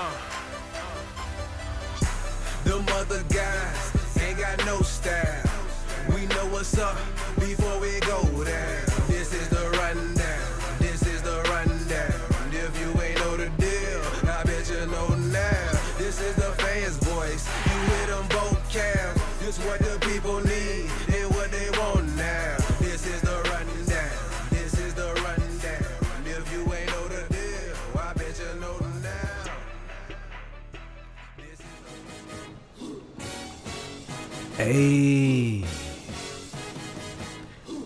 Them Hey.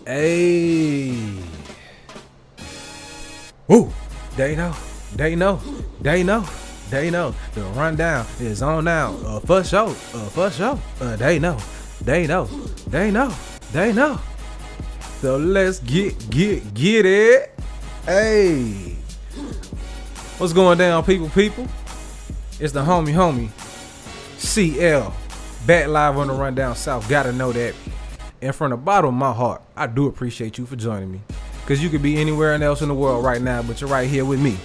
Hey. Woo. They know. They know. They know. They know. The rundown is on now. Uh, for sure. Uh, for sure. Uh, they know. They know. They know. They know. So let's get get get it. Hey. What's going down, people? People. It's the homie, homie. CL. Back live on the Rundown South. Gotta know that. And from the bottom of my heart, I do appreciate you for joining me. Because you could be anywhere else in the world right now, but you're right here with me.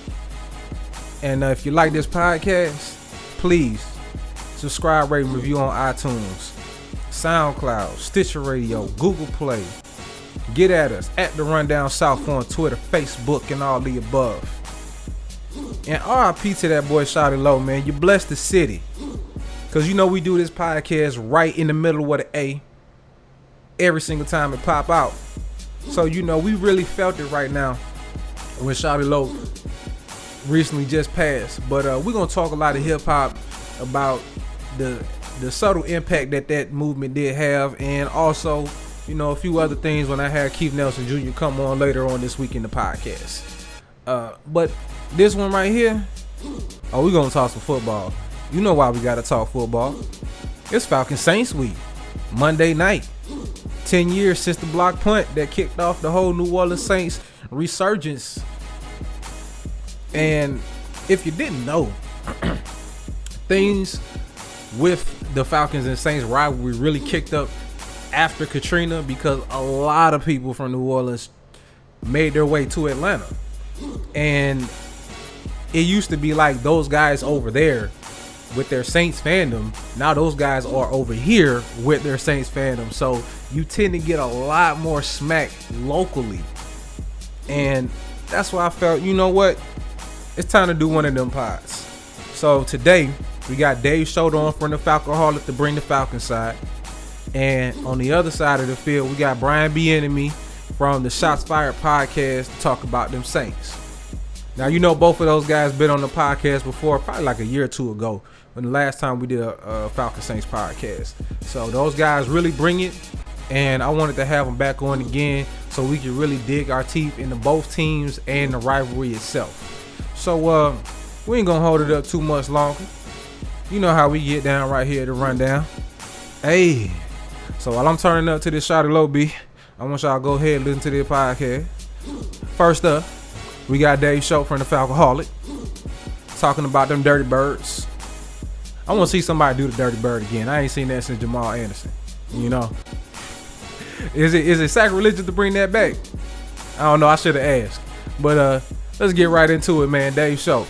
And uh, if you like this podcast, please subscribe, rate, and review on iTunes, SoundCloud, Stitcher Radio, Google Play. Get at us at the Rundown South on Twitter, Facebook, and all the above. And RIP to that boy Shawty Lo, man. You blessed the city. Cause you know we do this podcast right in the middle of the A. Every single time it pop out. So you know we really felt it right now when Shawty Lo recently just passed. But uh, we're gonna talk a lot of hip hop about the the subtle impact that that movement did have, and also you know a few other things when I had Keith Nelson Jr. come on later on this week in the podcast. Uh, but this one right here, oh, we're gonna talk some football. You know why we gotta talk football? It's Falcon Saints week, Monday night. 10 years since the block punt that kicked off the whole New Orleans Saints resurgence. And if you didn't know, things with the Falcons and Saints rivalry really kicked up after Katrina because a lot of people from New Orleans made their way to Atlanta. And it used to be like those guys over there with their Saints fandom. Now those guys are over here with their Saints fandom. So you tend to get a lot more smack locally. And that's why I felt, you know what? It's time to do one of them pods. So today we got Dave Schroeder on from the Falcoholic to bring the Falcon side. And on the other side of the field, we got Brian Bieniemy from the Shots Fired podcast to talk about them Saints. Now you know both of those guys been on the podcast before, probably like a year or two ago, when the last time we did a, a Falcon Saints podcast. So those guys really bring it, and I wanted to have them back on again so we could really dig our teeth into both teams and the rivalry itself. So uh, we ain't gonna hold it up too much longer. You know how we get down right here at the rundown. Hey, so while I'm turning up to this shot of low B, I want y'all to go ahead and listen to this podcast. First up, we got Dave Schultz from the Falcoholic talking about them dirty birds. I want to see somebody do the dirty bird again. I ain't seen that since Jamal Anderson. You know, is it is it sacrilegious to bring that back? I don't know. I should have asked, but uh, let's get right into it, man. Dave Choate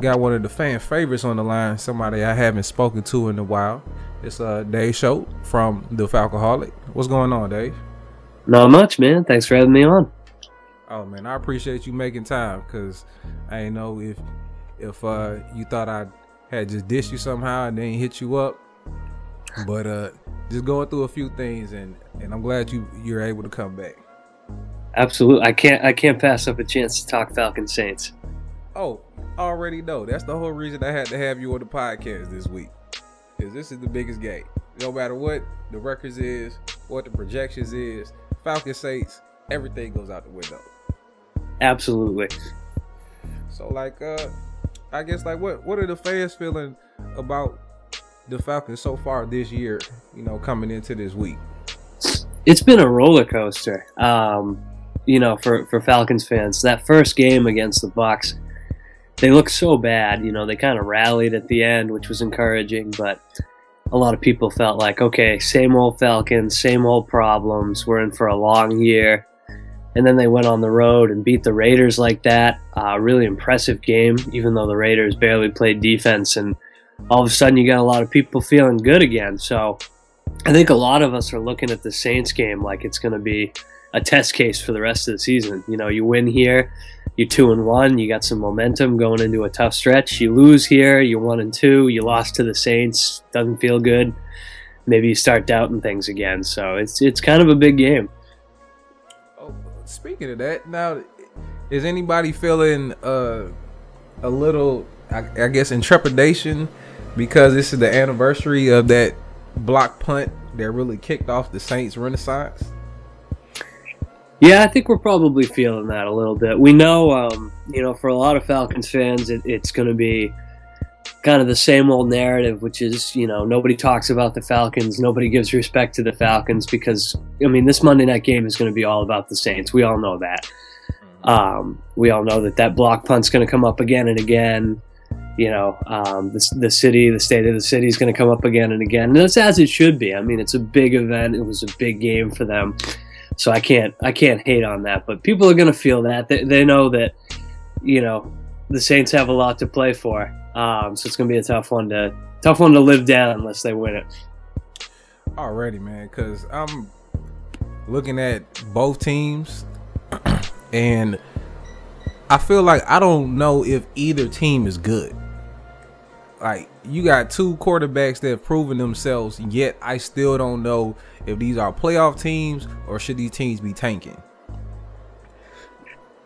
got one of the fan favorites on the line. Somebody I haven't spoken to in a while. It's uh Dave Choate from the Falcoholic. What's going on, Dave? Not much, man. Thanks for having me on. Oh man, I appreciate you making time because I ain't know if if uh you thought I had just dished you somehow and then hit you up, but uh just going through a few things and and I'm glad you you're able to come back. Absolutely. I can't I can't pass up a chance to talk Falcon Saints. Oh, already know that's the whole reason I had to have you on the podcast this week. Is this is the biggest game. No matter what the records is, what the projections is, Falcon Saints, everything goes out the window. Absolutely. So like uh I guess like what what are the fans feeling about the Falcons so far this year, you know, coming into this week? It's been a roller coaster. Um, you know, for, for Falcons fans. That first game against the Bucs, they looked so bad. You know, they kind of rallied at the end, which was encouraging, but a lot of people felt like, okay, same old Falcons, same old problems. We're in for a long year. And then they went on the road and beat the Raiders like that. Uh, really impressive game, even though the Raiders barely played defense. And all of a sudden, you got a lot of people feeling good again. So I think a lot of us are looking at the Saints game like it's going to be a test case for the rest of the season. You know, you win here, you're two and one, you got some momentum going into a tough stretch. You lose here, you're one and two, you lost to the Saints, doesn't feel good. Maybe you start doubting things again. So it's it's kind of a big game. Speaking of that, now is anybody feeling uh, a little, I, I guess, intrepidation because this is the anniversary of that block punt that really kicked off the Saints' renaissance? Yeah, I think we're probably feeling that a little bit. We know, um, you know, for a lot of Falcons fans, it, it's going to be kind of the same old narrative, which is, you know, nobody talks about the Falcons, nobody gives respect to the Falcons because, I mean, this Monday night game is going to be all about the Saints. We all know that. Um, we all know that that block punt's going to come up again and again. You know, um, the, the city, the state of the city is going to come up again and again. And that's as it should be. I mean, it's a big event. It was a big game for them. So I can't, I can't hate on that. But people are going to feel that. They, they know that, you know, the Saints have a lot to play for. Um, so it's gonna be a tough one to tough one to live down unless they win it. Already, man, because I'm looking at both teams, and I feel like I don't know if either team is good. Like you got two quarterbacks that have proven themselves, yet I still don't know if these are playoff teams or should these teams be tanking.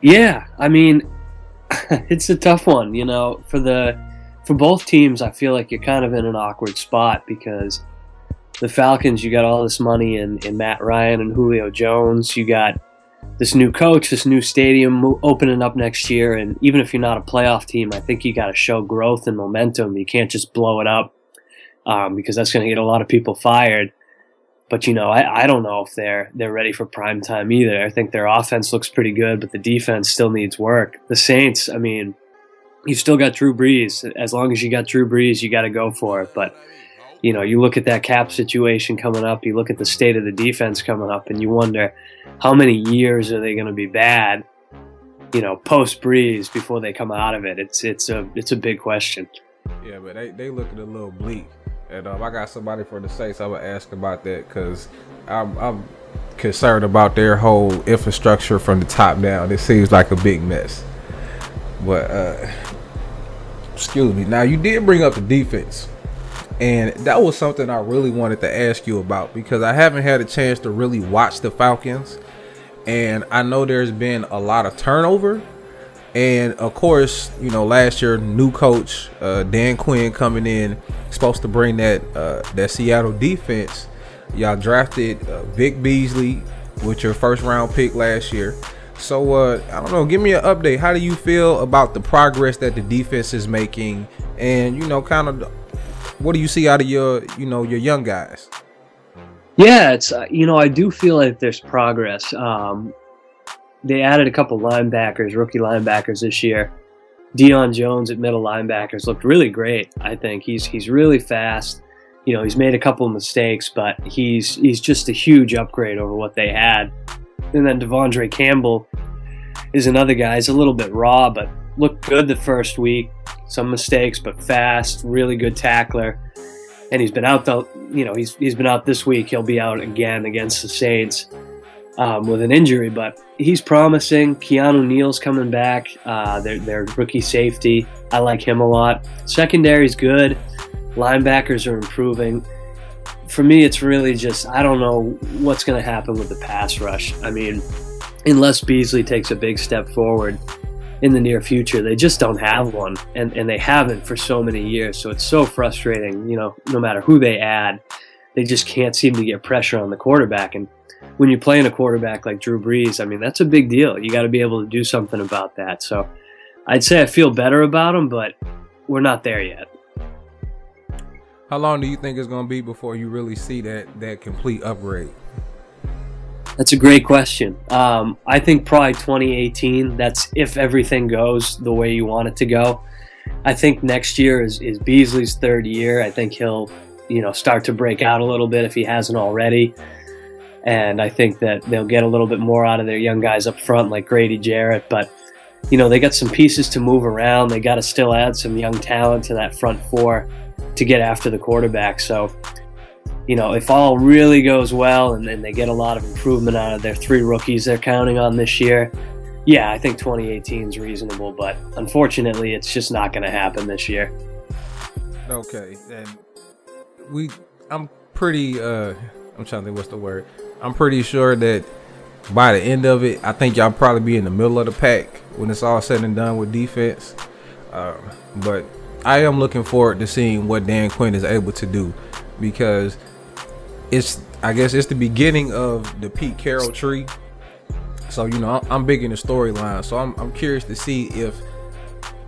Yeah, I mean, it's a tough one, you know, for the for both teams, I feel like you're kind of in an awkward spot because the Falcons, you got all this money in, in Matt Ryan and Julio Jones. You got this new coach, this new stadium opening up next year. And even if you're not a playoff team, I think you got to show growth and momentum. You can't just blow it up um, because that's going to get a lot of people fired. But you know, I, I don't know if they're they're ready for prime time either. I think their offense looks pretty good, but the defense still needs work. The Saints, I mean, you've still got Drew Brees. As long as you got Drew Brees, you got to go for it. But you know, you look at that cap situation coming up, you look at the state of the defense coming up, and you wonder how many years are they going to be bad? You know, post Brees before they come out of it. It's it's a it's a big question. Yeah, but they they looking a little bleak. And um, I got somebody for the Saints. I would ask about that because I'm, I'm concerned about their whole infrastructure from the top down. It seems like a big mess. But uh, excuse me. Now you did bring up the defense, and that was something I really wanted to ask you about because I haven't had a chance to really watch the Falcons, and I know there's been a lot of turnover. And of course, you know, last year new coach uh, Dan Quinn coming in, supposed to bring that uh, that Seattle defense. Y'all drafted uh, Vic Beasley with your first round pick last year. So uh, I don't know. Give me an update. How do you feel about the progress that the defense is making, and you know, kind of what do you see out of your you know your young guys? Yeah, it's uh, you know I do feel like there's progress. Um, they added a couple linebackers, rookie linebackers this year. Deion Jones at middle linebackers looked really great. I think he's he's really fast. You know, he's made a couple of mistakes, but he's he's just a huge upgrade over what they had. And then De'Vondre Campbell is another guy. He's a little bit raw, but looked good the first week. Some mistakes, but fast, really good tackler. And he's been out the, you know, he's he's been out this week. He'll be out again against the Saints um, with an injury, but he's promising. Keanu Neal's coming back. Uh, their their rookie safety, I like him a lot. Secondary's good. Linebackers are improving for me, it's really just I don't know what's going to happen with the pass rush. I mean, unless Beasley takes a big step forward in the near future, they just don't have one, and and they haven't for so many years. So it's so frustrating. You know, no matter who they add, they just can't seem to get pressure on the quarterback. And when you're playing a quarterback like Drew Brees, I mean, that's a big deal. You got to be able to do something about that. So I'd say I feel better about them, but we're not there yet. How long do you think it's going to be before you really see that that complete upgrade? That's a great question. Um, I think probably 2018. That's if everything goes the way you want it to go. I think next year is, is Beasley's third year. I think he'll, you know, start to break out a little bit if he hasn't already. and I think that they'll get a little bit more out of their young guys up front, like Grady Jarrett. But you know, they got some pieces to move around. They got to still add some young talent to that front four to get after the quarterback. So, you know, if all really goes well and, and they get a lot of improvement out of their three rookies they're counting on this year, yeah, I think 2018 is reasonable. But unfortunately, it's just not going to happen this year. Okay, and we, I'm pretty. uh I'm trying to think what's the word. I'm pretty sure that by the end of it, I think y'all probably be in the middle of the pack when it's all said and done with defense. Um, but I am looking forward to seeing what Dan Quinn is able to do because it's I guess it's the beginning of the Pete Carroll tree. So you know I'm big in the storyline, so I'm I'm curious to see if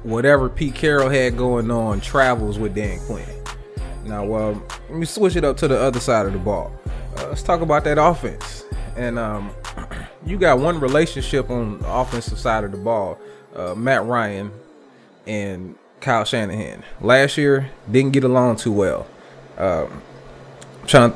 whatever Pete Carroll had going on travels with Dan Quinn. Now, well, let me switch it up to the other side of the ball. Uh, let's talk about that offense. And um, you got one relationship on the offensive side of the ball, uh, Matt Ryan and Kyle Shanahan. Last year didn't get along too well. Um, trying,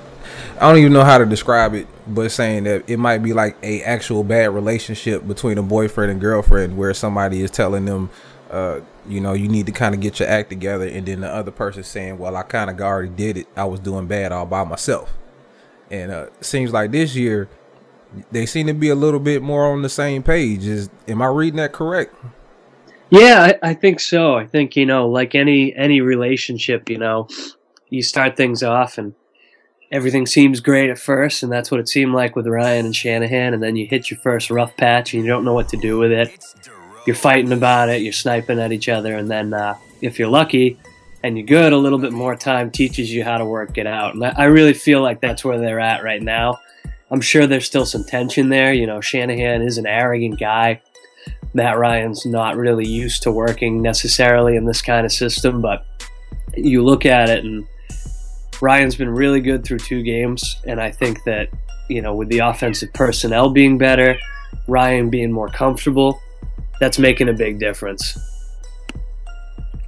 I don't even know how to describe it, but saying that it might be like a actual bad relationship between a boyfriend and girlfriend, where somebody is telling them, uh, you know, you need to kind of get your act together, and then the other person saying, well, I kind of already did it. I was doing bad all by myself. And uh, seems like this year they seem to be a little bit more on the same page. Is am I reading that correct? Yeah, I, I, think so. I think you know, like any any relationship, you know, you start things off and everything seems great at first, and that's what it seemed like with Ryan and Shanahan. And then you hit your first rough patch, and you don't know what to do with it. You're fighting about it. You're sniping at each other, and then uh, if you're lucky and you're good, a little bit more time teaches you how to work it out. And I really feel like that's where they're at right now. I'm sure there's still some tension there. You know, Shanahan is an arrogant guy. Matt Ryan's not really used to working necessarily in this kind of system, but you look at it and Ryan's been really good through two games, and I think that you know with the offensive personnel being better, Ryan being more comfortable, that's making a big difference.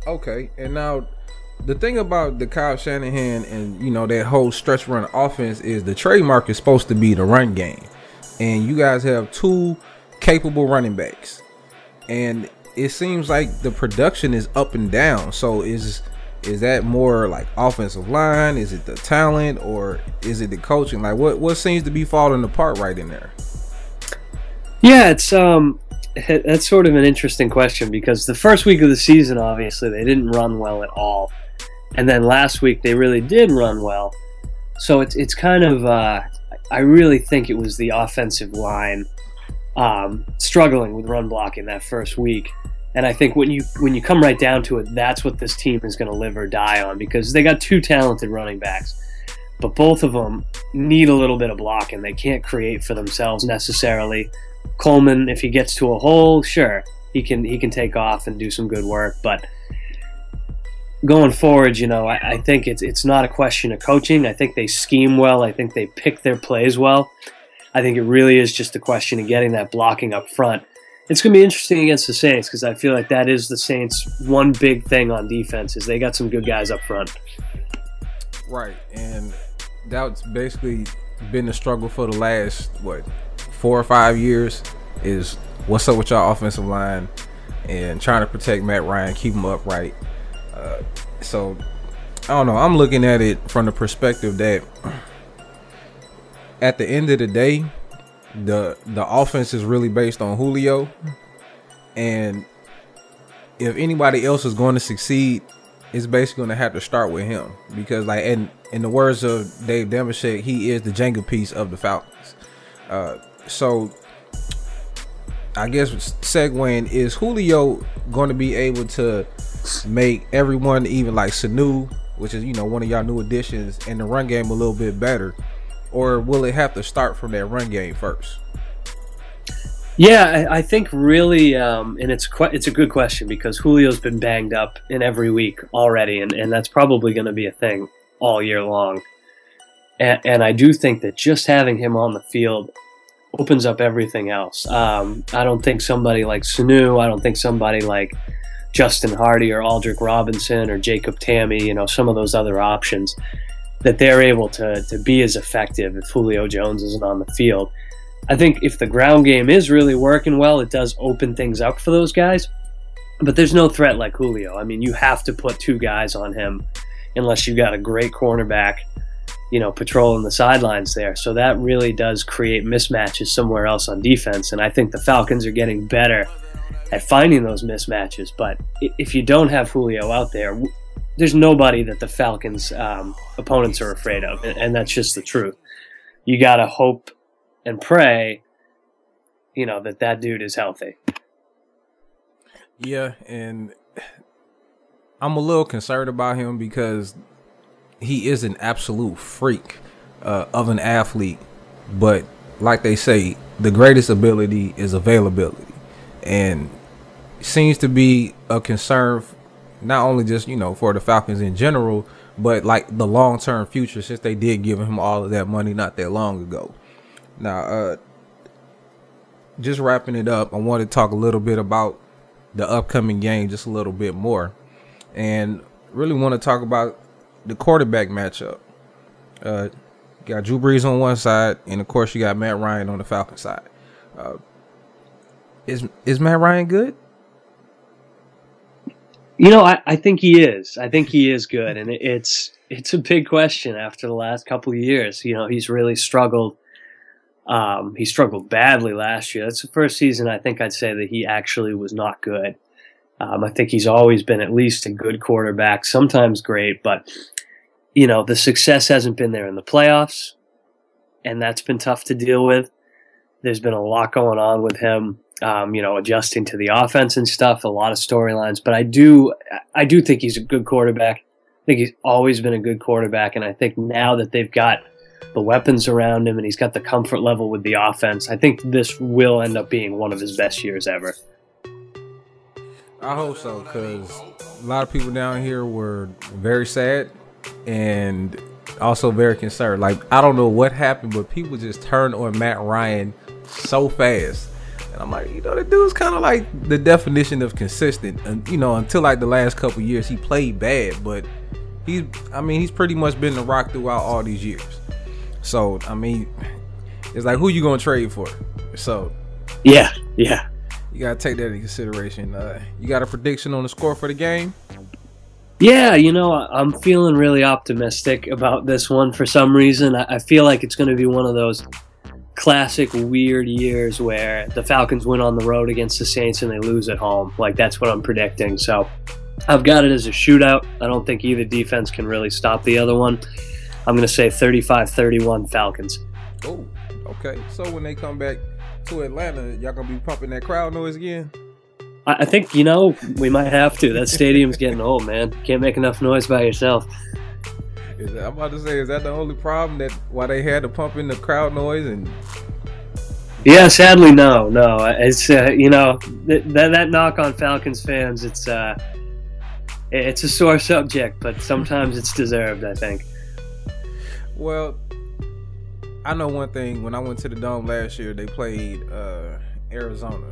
Okay, and now the thing about the Kyle Shanahan and you know that whole stretch run offense is the trademark is supposed to be the run game, and you guys have two capable running backs, and it seems like the production is up and down. So is is that more like offensive line? Is it the talent or is it the coaching? Like what what seems to be falling apart right in there? Yeah, it's um that's sort of an interesting question because the first week of the season obviously they didn't run well at all. And then last week they really did run well. So it's it's kind of uh, I really think it was the offensive line um, struggling with run blocking that first week. And I think when you when you come right down to it, that's what this team is going to live or die on because they got two talented running backs, but both of them need a little bit of blocking. They can't create for themselves necessarily. Coleman, if he gets to a hole, sure he can he can take off and do some good work, but going forward, you know, I, I, think it's it's not a question of coaching. I think they scheme well. I think they pick their plays well. I think it really is just a question of getting that blocking up front. It's going to be interesting against the Saints because I feel like that is the Saints' one big thing on defense is they got some good guys up front. Right, and that's basically been the struggle for the last what four or five years. Is what's up with y'all offensive line and trying to protect Matt Ryan, keep him upright uh, so I don't know. I'm looking at it from the perspective that at the end of the day, the the offense is really based on Julio, and if anybody else is going to succeed, it's basically going to have to start with him. Because, like, in in the words of Dave Dameshek, he is the Jenga piece of the Falcons. Uh, so I guess segueing is Julio going to be able to make everyone, even like Sanu, which is you know one of y'all new additions, in the run game a little bit better, or will it have to start from that run game first? Yeah, I, think really, um, and it's it's a good question because Julio's been banged up in every week already, and, and that's probably going to be a thing all year long. And, and, I do think that just having him on the field opens up everything else. Um, I don't think somebody like Sanu, I don't think somebody like Justin Hardy or Aldrick Robinson or Jacob Tamme, you know, some of those other options. That they're able to to be as effective if Julio Jones isn't on the field. I think if the ground game is really working well, it does open things up for those guys. But there's no threat like Julio. I mean, you have to put two guys on him unless you've got a great cornerback, you know, patrolling the sidelines there. So that really does create mismatches somewhere else on defense. And I think the Falcons are getting better at finding those mismatches. But if you don't have Julio out there, there's nobody that the Falcons' um, opponents are afraid of, and, that's just the truth. You got to hope and pray, you know, that that dude is healthy. Yeah, and I'm a little concerned about him because he is an absolute freak uh, of an athlete, but like they say, the greatest ability is availability, and seems to be a concern not only just you know for the Falcons in general, but like the long term future since they did give him all of that money not that long ago. Now, uh, just wrapping it up, I want to talk a little bit about the upcoming game just a little bit more, and really want to talk about the quarterback matchup. Uh, got Drew Brees on one side, and of course you got Matt Ryan on the Falcon side. Uh, is is Matt Ryan good? You know, I, I think he is. I think he is good, and it, it's it's a big question after the last couple of years. You know, he's really struggled. Um, he struggled badly last year. That's the first season I think I'd say that he actually was not good. Um, I think he's always been at least a good quarterback, sometimes great, but you know the success hasn't been there in the playoffs, and that's been tough to deal with. There's been a lot going on with him um, you know, adjusting to the offense and stuff. A lot of storylines, but I do, I do think he's a good quarterback. I think he's always been a good quarterback, and I think now that they've got the weapons around him and he's got the comfort level with the offense, I think this will end up being one of his best years ever. I hope so, because a lot of people down here were very sad and also very concerned. Like I don't know what happened, but people just turned on Matt Ryan so fast and I'm like, you know, the dude's kind of like the definition of consistent. And you know, until like the last couple years, he played bad, but he's, I mean, he's pretty much been the rock throughout all these years. So I mean, it's like who you gonna trade for? So yeah, yeah, you gotta take that into consideration. Uh, you got a prediction on the score for the game? Yeah, you know, I'm feeling really optimistic about this one for some reason. I feel like it's going to be one of those classic weird years where the Falcons win on the road against the Saints and they lose at home. Like that's what I'm predicting. So I've got it as a shootout. I don't think either defense can really stop the other one. I'm going to say 35-31 Falcons. Oh, okay. So when they come back to Atlanta, y'all going to be pumping that crowd noise again? I think, you know, we might have to. That stadium's getting old, man. Can't make enough noise by yourself. I'm about to say, is that the only problem that why they had to pump in the crowd noise and? Yeah, sadly, no, no. It's uh, you know that, that knock on Falcons fans. It's uh, it's a sore subject, but sometimes it's deserved. I think. Well, I know one thing. When I went to the dome last year, they played uh, Arizona,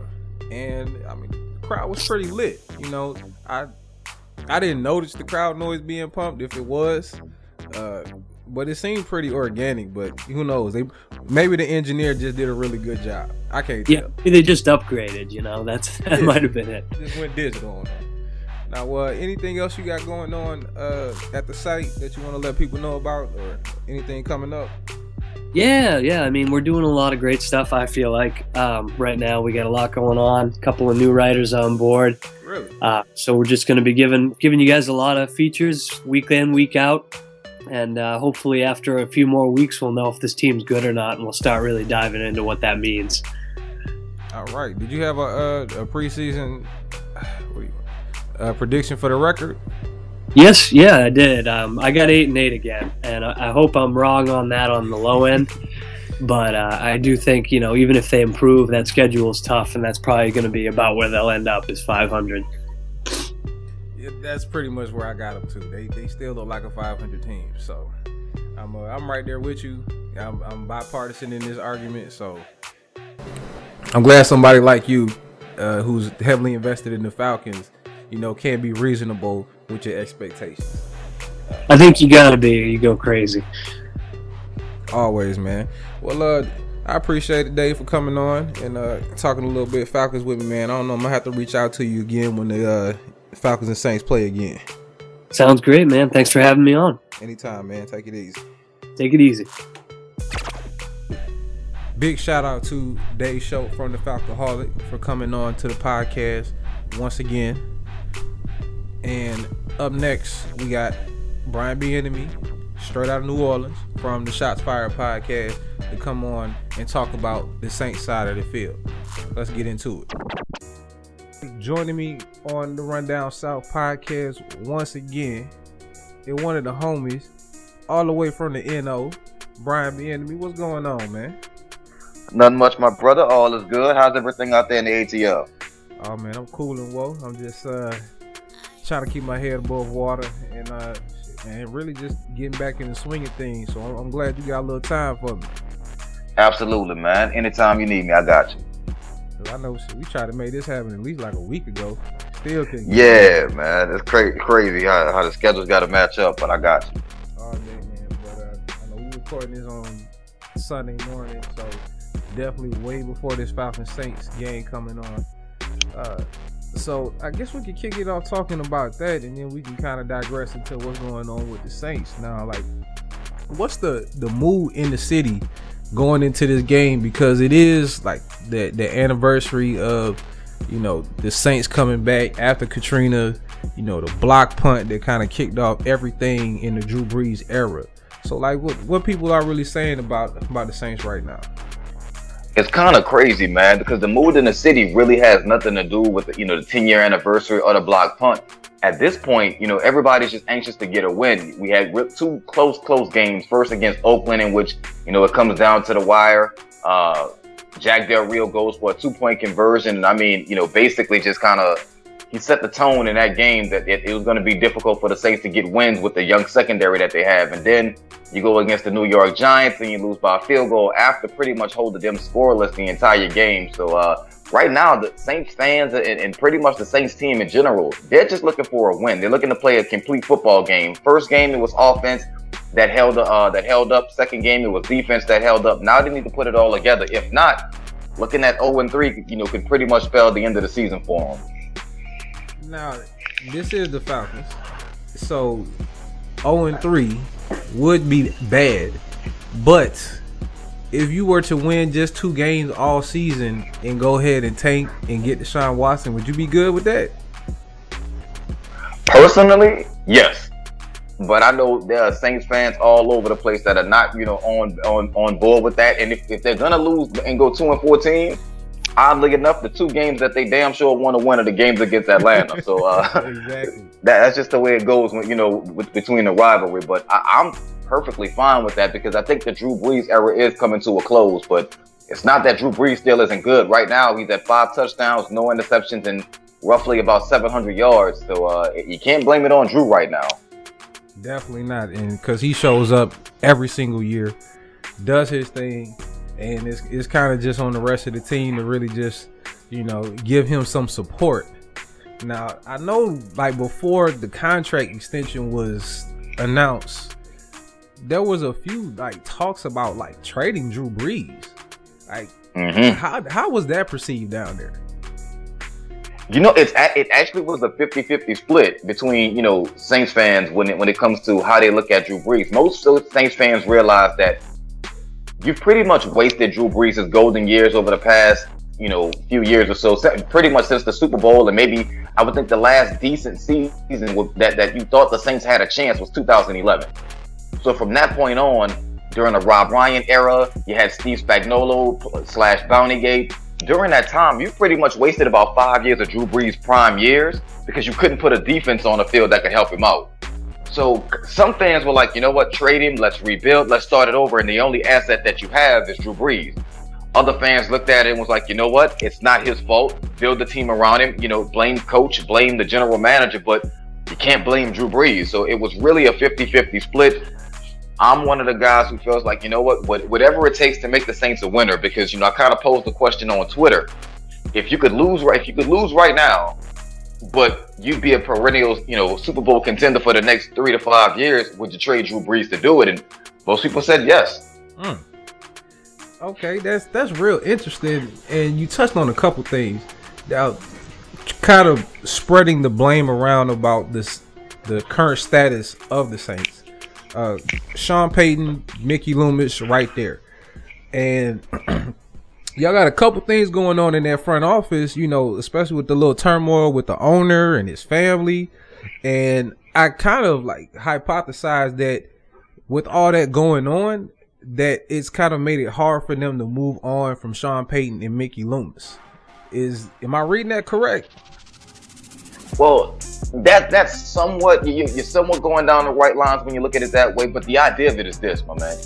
and I mean, the crowd was pretty lit. You know, I I didn't notice the crowd noise being pumped. If it was, uh, but it seemed pretty organic. But who knows? They maybe the engineer just did a really good job. I can't yeah, they just upgraded. You know, that's that yeah, might have been it. Just went digital on. Now, uh, anything else you got going on uh, at the site that you want to let people know about, or anything coming up? Yeah, yeah. I mean, we're doing a lot of great stuff. I feel like um, right now we got a lot going on. A couple of new writers on board. Really? Uh, so we're just going to be giving giving you guys a lot of features week in, week out and uh, hopefully after a few more weeks we'll know if this team's good or not and we'll start really diving into what that means. All right. Did you have a, a, a preseason a prediction for the record? Yes. Yeah i did. Um, i got eight and eight again and I, I, hope i'm wrong on that on the low end but uh, i do think you know even if they improve that schedule is tough and that's probably going to be about where they'll end up is 500 that's pretty much where I got them to. They they still look like a 500 team. So I'm uh, I'm right there with you. I'm, I'm bipartisan in this argument. So I'm glad somebody like you, uh, who's heavily invested in the Falcons, you know, can be reasonable with your expectations. I think you gotta be. You go crazy. Always, man. Well, uh, I appreciate it, Dave, for coming on and uh, talking a little bit Falcons with me, man. I don't know. I'm gonna have to reach out to you again when the uh, Falcons and Saints play again. Sounds great, man. Thanks for having me on. Anytime, man. Take it easy. Take it easy. Big shout out to Dave Schultz from the Falcoholic for coming on to the podcast once again. And up next, we got Brian Bieniemy, straight out of New Orleans, from the Shots Fired podcast, to come on and talk about the Saints side of the field. Let's get into it. Joining me on the Rundown South podcast once again, and one of the homies, all the way from the NO, Brian Bieniemy. What's going on, man? Nothing much, my brother. All is good. How's everything out there in the ATL? Oh man, I'm cool and woe. I'm just uh trying to keep my head above water and uh and really just getting back in the swing of things. So I'm, I'm glad you got a little time for me. Absolutely, man. Anytime you need me, I got you. Cause I know shit, we tried to make this happen at least like a week ago. Still couldn't. get Yeah, man. It's cra- crazy how, how the schedules got to match up, but I got you. it all day, man. But uh, I know we recording this on Sunday morning, so definitely way before this Falcons Saints game coming on. Uh, so I guess we could kick it off talking about that, and then we can kind of digress into what's going on with the Saints now. Like, what's the the mood in the city going into this game because it is like the the anniversary of you know the Saints coming back after Katrina, you know the block punt that kind of kicked off everything in the Drew Brees era. So like, what what people are really saying about about the Saints right now? It's kind of crazy, man, because the mood in the city really has nothing to do with the, you know the 10 year anniversary or the block punt. At this point, you know everybody's just anxious to get a win. We had two close, close games. First against Oakland, in which you know it comes down to the wire. Uh, Jack Del Rio goes for a two point conversion, and I mean, you know, basically just kind of he set the tone in that game that it, it was going to be difficult for the Saints to get wins with the young secondary that they have. And then you go against the New York Giants and you lose by a field goal after pretty much holding them scoreless the entire game. So uh, right now, the Saints fans and, and pretty much the Saints team in general, they're just looking for a win. They're looking to play a complete football game. First game, it was offense that held uh, that held up. Second game, it was defense that held up. Now they need to put it all together. If not, looking at 0 and 3, you know, could pretty much spell the end of the season for them. Now, this is the Falcons, so 0 and 3 would be bad, but if you were to win just two games all season and go ahead and tank and get Deshaun Watson, would you be good with that? Personally, yes. But I know there are Saints fans all over the place that are not, you know, on on on board with that. And if, if they're gonna lose and go two and fourteen, oddly enough, the two games that they damn sure want to win are the games against Atlanta. So uh, Exactly. that, that's just the way it goes when you know with, between the rivalry. But I, I'm perfectly fine with that because I think the Drew Brees era is coming to a close. But it's not that Drew Brees still isn't good. Right now, he's at five touchdowns, no interceptions, and roughly about 700 yards. So uh, you can't blame it on Drew right now. Definitely not, and because he shows up every single year, does his thing, and it's it's kind of just on the rest of the team to really just you know give him some support. Now I know like before the contract extension was announced, there was a few like talks about like trading Drew Brees. Like Mm-hmm. how how was that perceived down there? You know, it's it actually was a 50-50 split between you know Saints fans when it when it comes to how they look at Drew Brees. Most Saints fans realize that you've pretty much wasted Drew Brees' golden years over the past you know few years or so, pretty much since the Super Bowl, and maybe I would think the last decent season that that you thought the Saints had a chance was 2011. So from that point on, during the Rob Ryan era, you had Steve Spagnuolo slash Bountygate. During that time, you pretty much wasted about five years of Drew Brees' prime years because you couldn't put a defense on the field that could help him out. So some fans were like, you know what, trade him, let's rebuild, let's start it over, and the only asset that you have is Drew Brees. Other fans looked at it and was like, you know what, it's not his fault. Build the team around him. You know, blame coach, blame the general manager, but you can't blame Drew Brees. So it was really a 50-50 split. I'm one of the guys who feels like, you know what, what whatever it takes to make the Saints a winner, because you know, I kind of posed the question on Twitter. If you could lose right if you could lose right now, but you'd be a perennial, you know, Super Bowl contender for the next three to five years. Would you trade Drew Brees to do it? And most people said yes. Mm. Okay, that's that's real interesting, and you touched on a couple things. Now, kind of spreading the blame around about this, the current status of the Saints. Uh, Sean Payton, Mickey Loomis, right there, and y'all got a couple things going on in that front office. You know, especially with the little turmoil with the owner and his family, and I kind of like hypothesized that with all that going on, that it's kind of made it hard for them to move on from Sean Payton and Mickey Loomis. Is am I reading that correct? Well, that that's somewhat you, you're somewhat going down the right lines when you look at it that way. But the idea of it is this, my man.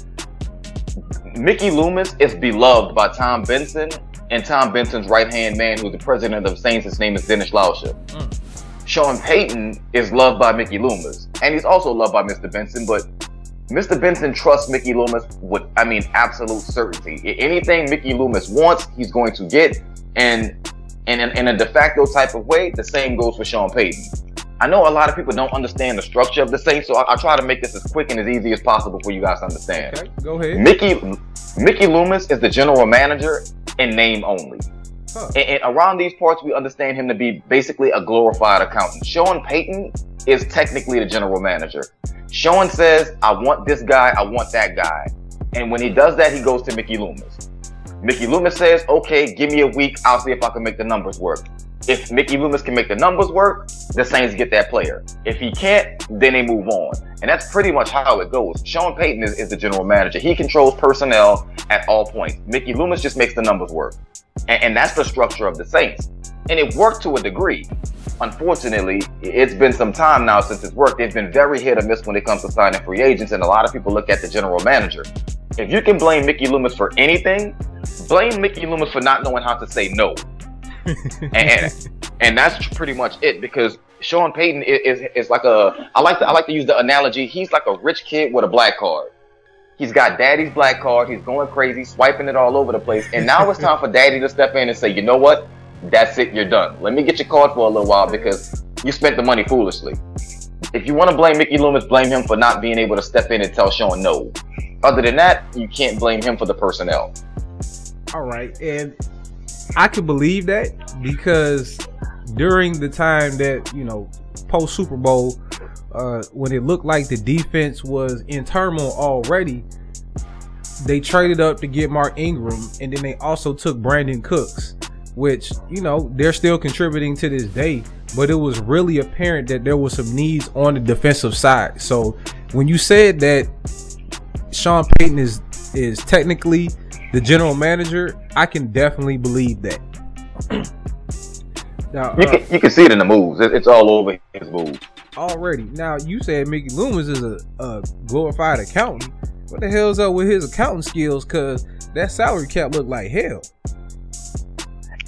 Mickey Loomis is beloved by Tom Benson and Tom Benson's right hand man, who's the president of Saints. His name is Dennis Lauscha. Mm. Sean Payton is loved by Mickey Loomis, and he's also loved by Mr. Benson. But Mr. Benson trusts Mickey Loomis with, I mean, absolute certainty. Anything Mickey Loomis wants, he's going to get. And and in, in a de facto type of way, the same goes for Sean Payton. I know a lot of people don't understand the structure of the Saints, so I, I try to make this as quick and as easy as possible for you guys to understand. Okay, go ahead. Mickey Mickey Loomis is the general manager in name only. Huh. And, and, around these parts, we understand him to be basically a glorified accountant. Sean Payton is technically the general manager. Sean says, I want this guy, I want that guy. And when he does that, he goes to Mickey Loomis. Mickey Loomis says, okay, give me a week. I'll see if I can make the numbers work. If Mickey Loomis can make the numbers work, the Saints get that player. If he can't, then they move on. And that's pretty much how it goes. Sean Payton is, is the general manager. He controls personnel at all points. Mickey Loomis just makes the numbers work. And, and that's the structure of the Saints. And it worked to a degree. Unfortunately, it's been some time now since it's worked. They've been very hit or miss when it comes to signing free agents, and a lot of people look at the general manager. If you can blame Mickey Loomis for anything, blame Mickey Loomis for not knowing how to say no. and and that's pretty much it because Sean Payton is, is, is like a I like to I like to use the analogy. He's like a rich kid with a black card. He's got daddy's black card. He's going crazy, swiping it all over the place. And now it's time for daddy to step in and say, you know what? That's it. You're done. Let me get your card for a little while because you spent the money foolishly. If you want to blame Mickey Loomis, blame him for not being able to step in and tell Sean no. Other than that, you can't blame him for the personnel. All right, and I can believe that because during the time that you know post Super Bowl, uh, when it looked like the defense was in turmoil already, they traded up to get Mark Ingram, and then they also took Brandin Cooks, which you know they're still contributing to this day. But it was really apparent that there was some needs on the defensive side. So when you said that Sean Payton is is technically the general manager, I can definitely believe that. now, you, uh, can, you can see it in the moves. It's all over his moves. Already. Now, you said Mickey Loomis is a, a glorified accountant. What the hell's up with his accounting skills? Because that salary cap looked like hell.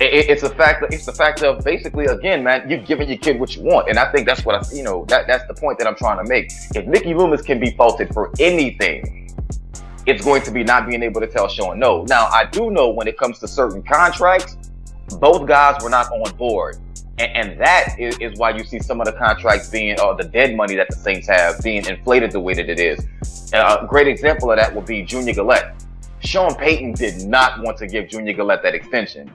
It, it's a fact. It's the fact of basically, again, man, you're giving your kid what you want, and I think that's what I, you know, that that's the point that I'm trying to make. If Mickey Loomis can be faulted for anything, it's going to be not being able to tell Sean no. Now, I do know when it comes to certain contracts, both guys were not on board. And, and that is, is, why you see some of the contracts being, or uh, the dead money that the Saints have, being inflated the way that it is. a great example of that would be Junior Galette. Sean Payton did not want to give Junior Galette that extension.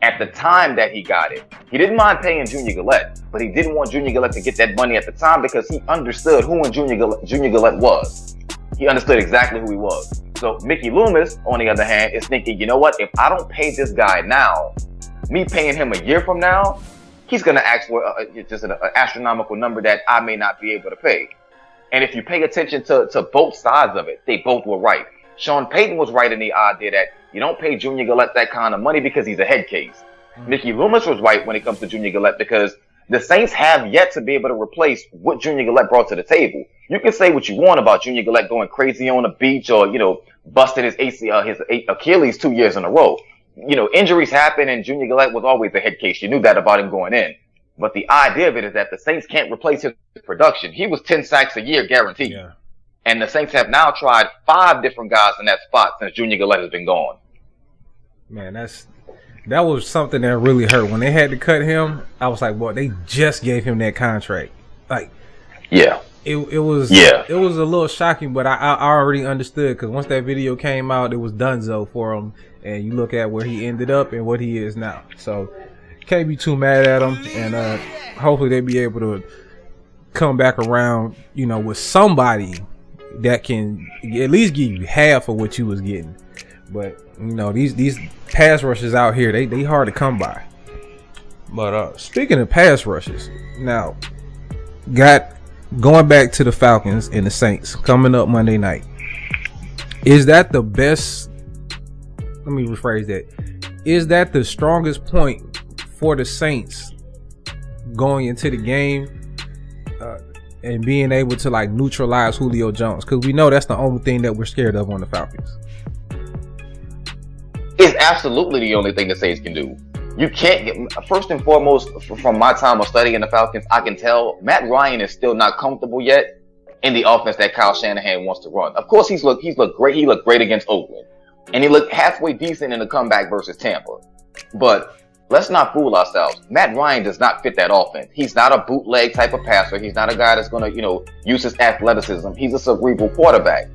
At the time that he got it, he didn't mind paying Junior Galette, but he didn't want Junior Galette to get that money at the time because he understood who Junior Galette, Junior Galette was he understood exactly who he was. So Mickey Loomis, on the other hand, is thinking, you know what? If I don't pay this guy now, me paying him a year from now, he's going to ask for a, just an, an astronomical number that I may not be able to pay. And if you pay attention to, to both sides of it, they both were right. Sean Payton was right in the idea that you don't pay Junior Galette that kind of money because he's a head case. Mm-hmm. Mickey Loomis was right when it comes to Junior Galette because the Saints have yet to be able to replace what Junior Galette brought to the table. You can say what you want about Junior Galette going crazy on the beach or, you know, busting his ACL, uh, his Achilles two years in a row. You know, injuries happen and Junior Galette was always a head case. You knew that about him going in. But the idea of it is that the Saints can't replace his production. He was 10 sacks a year guaranteed. Yeah. And the Saints have now tried five different guys in that spot since Junior Galette has been gone. Man, that's that was something that really hurt when they had to cut him. I was like, boy, they just gave him that contract. Like, Yeah. it it was Yeah. it was a little shocking, but I I already understood because once that video came out, it was Dunzo for him, and you look at where he ended up and what he is now. So can't be too mad at him, and uh, hopefully they be able to come back around, you know, with somebody that can at least give you half of what you was getting. But you know these these pass rushes out here, they they hard to come by. But uh, speaking of pass rushes, now got going back to the Falcons and the Saints coming up Monday night. Is that the best? Let me rephrase that. Is that the strongest point for the Saints going into the game uh, and being able to like neutralize Julio Jones? Because we know that's the only thing that we're scared of on the Falcons. It's absolutely the only thing the Saints can do. You can't get first and foremost from my time of studying the Falcons, I can tell Matt Ryan is still not comfortable yet in the offense that Kyle Shanahan wants to run. Of course, he's looked he's looked great. He looked great against Oakland, and he looked halfway decent in the comeback versus Tampa. But let's not fool ourselves. Matt Ryan does not fit that offense. He's not a bootleg type of passer. He's not a guy that's going to you know use his athleticism. He's a cerebral quarterback,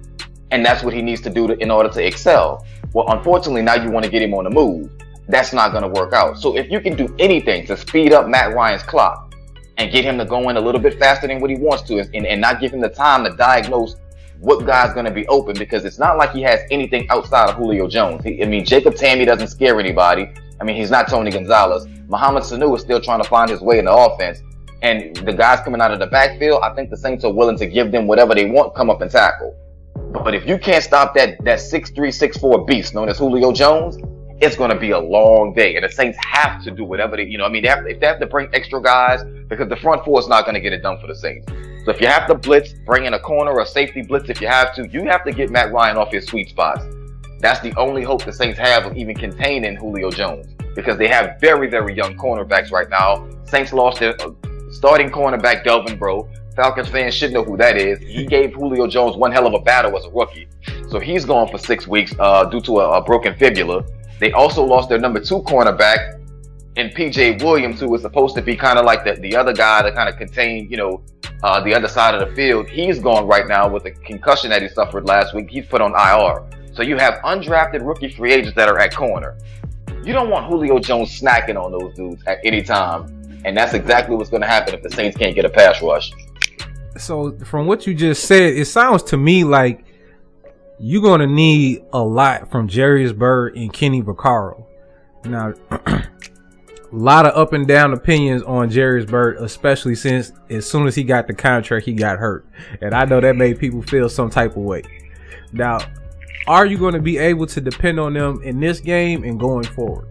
and that's what he needs to do to, in order to excel. Well, unfortunately, now you want to get him on the move. That's not going to work out. So if you can do anything to speed up Matt Ryan's clock and get him to go in a little bit faster than what he wants to, and, and not give him the time to diagnose what guy's going to be open, because it's not like he has anything outside of Julio Jones. He, I mean, Jacob Tamme doesn't scare anybody. I mean, he's not Tony Gonzalez. Mohamed Sanu is still trying to find his way in the offense. And the guys coming out of the backfield, I think the Saints are willing to give them whatever they want, come up and tackle. But if you can't stop that that six three six four beast known as Julio Jones, it's going to be a long day. And the Saints have to do whatever they, you know, I mean, they have, if they have to bring extra guys, because the front four is not going to get it done for the Saints. So if you have to blitz, bring in a corner or a safety blitz if you have to, you have to get Matt Ryan off his sweet spots. That's the only hope the Saints have of even containing Julio Jones because they have very, very young cornerbacks right now. Saints lost their uh, starting cornerback, Delvin Breaux. Falcons fans should know who that is. He gave Julio Jones one hell of a battle as a rookie. So he's gone for six weeks uh, due to a, a broken fibula. They also lost their number two cornerback in PJ Williams, who was supposed to be kind of like the, the other guy that kind of contained, you know, uh, the other side of the field. He's gone right now with a concussion that he suffered last week. He's put on IR. So you have undrafted rookie free agents that are at corner. You don't want Julio Jones snacking on those dudes at any time. And that's exactly what's going to happen if the Saints can't get a pass rush. So from what you just said, it sounds to me like you're gonna need a lot from Jairus Byrd and Kenny Vaccaro. Now, a lot of up and down opinions on Jairus Byrd, especially since as soon as he got the contract, he got hurt, and I know that made people feel some type of way. Now, are you going to be able to depend on them in this game and going forward?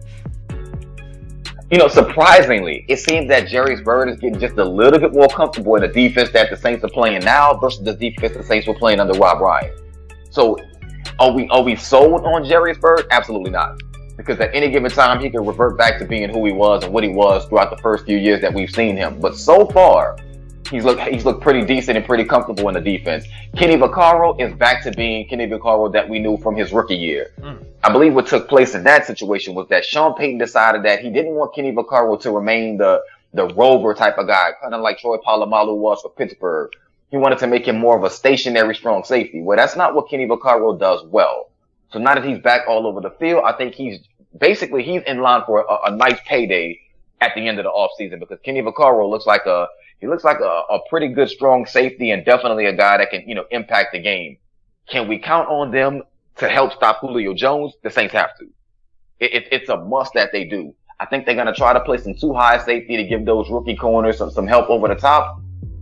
You know, surprisingly, it seems that Jairus Byrd is getting just a little bit more comfortable in the defense that the Saints are playing now versus the defense the Saints were playing under Rob Ryan. So, are we are we sold on Jairus Byrd? Absolutely not. Because at any given time, he could revert back to being who he was and what he was throughout the first few years that we've seen him. But so far, he's looked he's looked pretty decent and pretty comfortable in the defense. Kenny Vaccaro is back to being Kenny Vaccaro that we knew from his rookie year. Mm. I believe what took place in that situation was that Sean Payton decided that he didn't want Kenny Vaccaro to remain the the rover type of guy, kind of like Troy Polamalu was for Pittsburgh. He wanted to make him more of a stationary strong safety. Well, that's not what Kenny Vaccaro does well. So now that he's back all over the field, I think he's basically he's in line for a, a nice payday at the end of the offseason because Kenny Vaccaro looks like a he looks like a, a pretty good strong safety and definitely a guy that can, you know, impact the game. Can we count on them to help stop Julio Jones? The Saints have to. It, it, it's a must that they do. I think they're going to try to play some two high safety to give those rookie corners some, some help over the top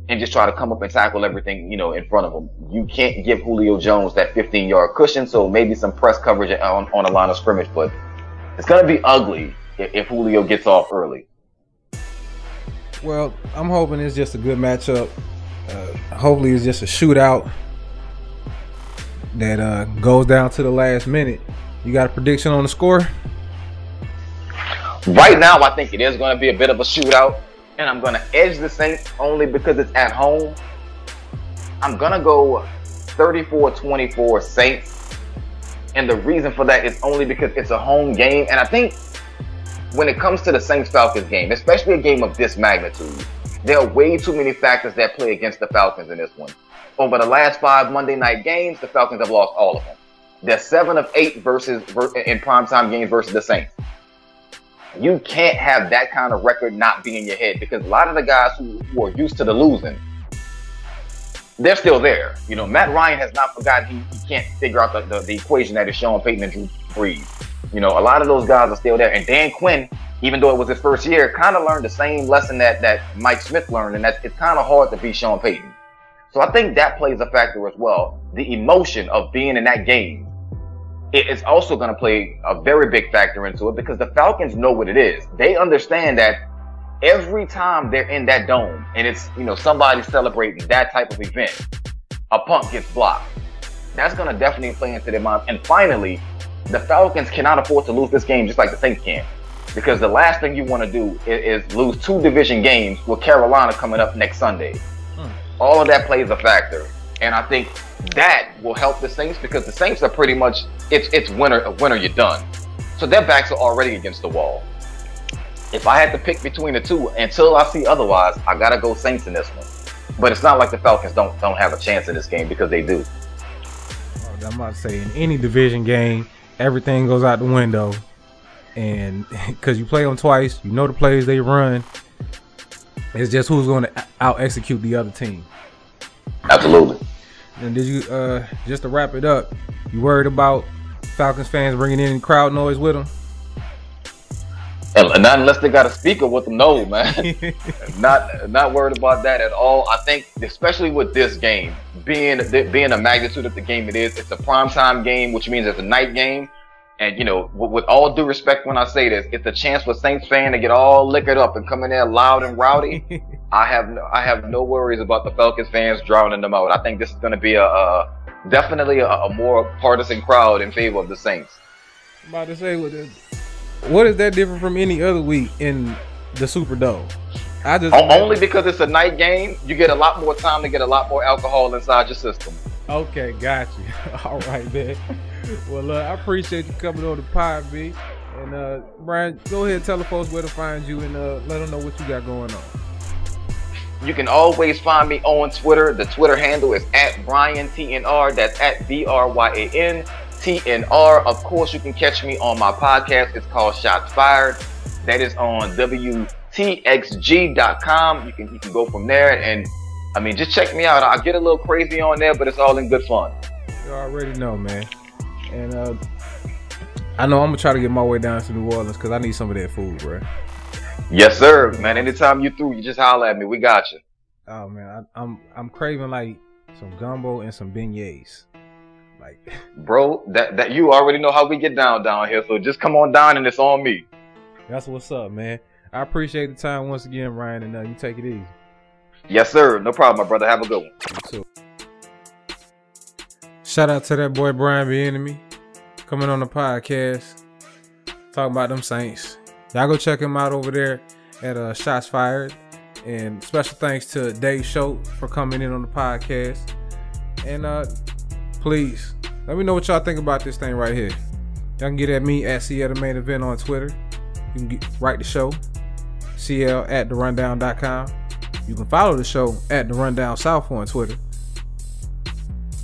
and just try to come up and tackle everything, you know, in front of them. You can't give Julio Jones that 15 yard cushion. So maybe some press coverage on, on a line of scrimmage, but it's going to be ugly if, if Julio gets off early. Well, I'm hoping it's just a good matchup. Uh, hopefully, it's just a shootout that uh, goes down to the last minute. You got a prediction on the score? Right now, I think it is going to be a bit of a shootout, and I'm going to edge the Saints only because it's at home. I'm going to go 34-24 Saints, and the reason for that is only because it's a home game, and I think when it comes to the Saints Falcons game, especially a game of this magnitude, there are way too many factors that play against the Falcons in this one. Over the last five Monday night games, the Falcons have lost all of them. They're seven of eight versus in primetime games versus the Saints. You can't have that kind of record not be in your head because a lot of the guys who, who are used to the losing, they're still there. You know, Matt Ryan has not forgotten he, he can't figure out the, the, the equation that is Sean Payton and Drew Brees. You know, a lot of those guys are still there. And Dan Quinn, even though it was his first year, kind of learned the same lesson that, that Mike Smith learned, and that it's kind of hard to be Sean Payton. So I think that plays a factor as well. The emotion of being in that game is also going to play a very big factor into it because the Falcons know what it is. They understand that every time they're in that dome and it's, you know, somebody celebrating that type of event, a punt gets blocked. That's going to definitely play into their mind. And finally, the Falcons cannot afford to lose this game just like the Saints can. Because the last thing you want to do is, is, lose two division games with Carolina coming up next Sunday. Hmm. All of that plays a factor. And I think that will help the Saints because the Saints are pretty much it's it's winner winner you're done. So their backs are already against the wall. If I had to pick between the two until I see otherwise, I gotta go Saints in this one. But it's not like the Falcons don't don't have a chance in this game because they do. I'm about to say in any division game, everything goes out the window, and because you play them twice, you know the plays they run. It's just who's going to out execute the other team. Absolutely. And did you uh just to wrap it up? You worried about Falcons fans bringing in crowd noise with them? And not unless they got a speaker with them, no, man. not not worried about that at all. I think, especially with this game being being the magnitude of the game it is, it's a prime time game, which means it's a night game. And you know, with, with, all due respect, when I say this, it's a chance for Saints fan to get all liquored up and come in there loud and rowdy. I have no, I have no worries about the Falcons fans drowning them out. I think this is going to be a, a definitely a, a, more partisan crowd in favor of the Saints. I'm about to say, what is, what is that different from any other week in the Superdome? I just only because it's a night game, you get a lot more time to get a lot more alcohol inside your system. Okay, got you. All right, man. Well, uh, I appreciate you coming on the pod, B. And uh, Brian, go ahead and tell the folks where to find you and uh, let them know what you got going on. You can always find me on Twitter. The Twitter handle is at Brian TNR. That's at B R Y A N T N R. Of course, you can catch me on my podcast. It's called Shots Fired. That is on WTXG.com. You can you can go from there and I mean just check me out. I get a little crazy on there, but it's all in good fun. You already know, man. And uh I know I'm gonna try to get my way down to New Orleans because I need some of that food, bro. Yes, sir, man. Anytime you through, you just holler at me. We got you. Oh man, I, am I'm, I'm craving like some gumbo and some beignets. Like, bro, that that you already know how we get down down here. So just come on down and it's on me. That's what's up, man. I appreciate the time once again, Ryan, and uh, you take it easy. Yes, sir. No problem, my brother. Have a good one. You too. Shout out to that boy Brian Bieniemy coming on the podcast, talking about them Saints. Y'all go check him out over there at uh, Shots Fired. And special thanks to Dave Schultz for coming in on the podcast. And uh, please let me know what y'all think about this thing right here. Y'all can get at me at CL the main event on Twitter. You can get, write the show, CL at the rundown.com. You can follow the show at the rundown south on Twitter.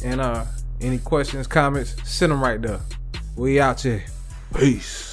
And uh any questions, comments, send them right there. We out here. Peace.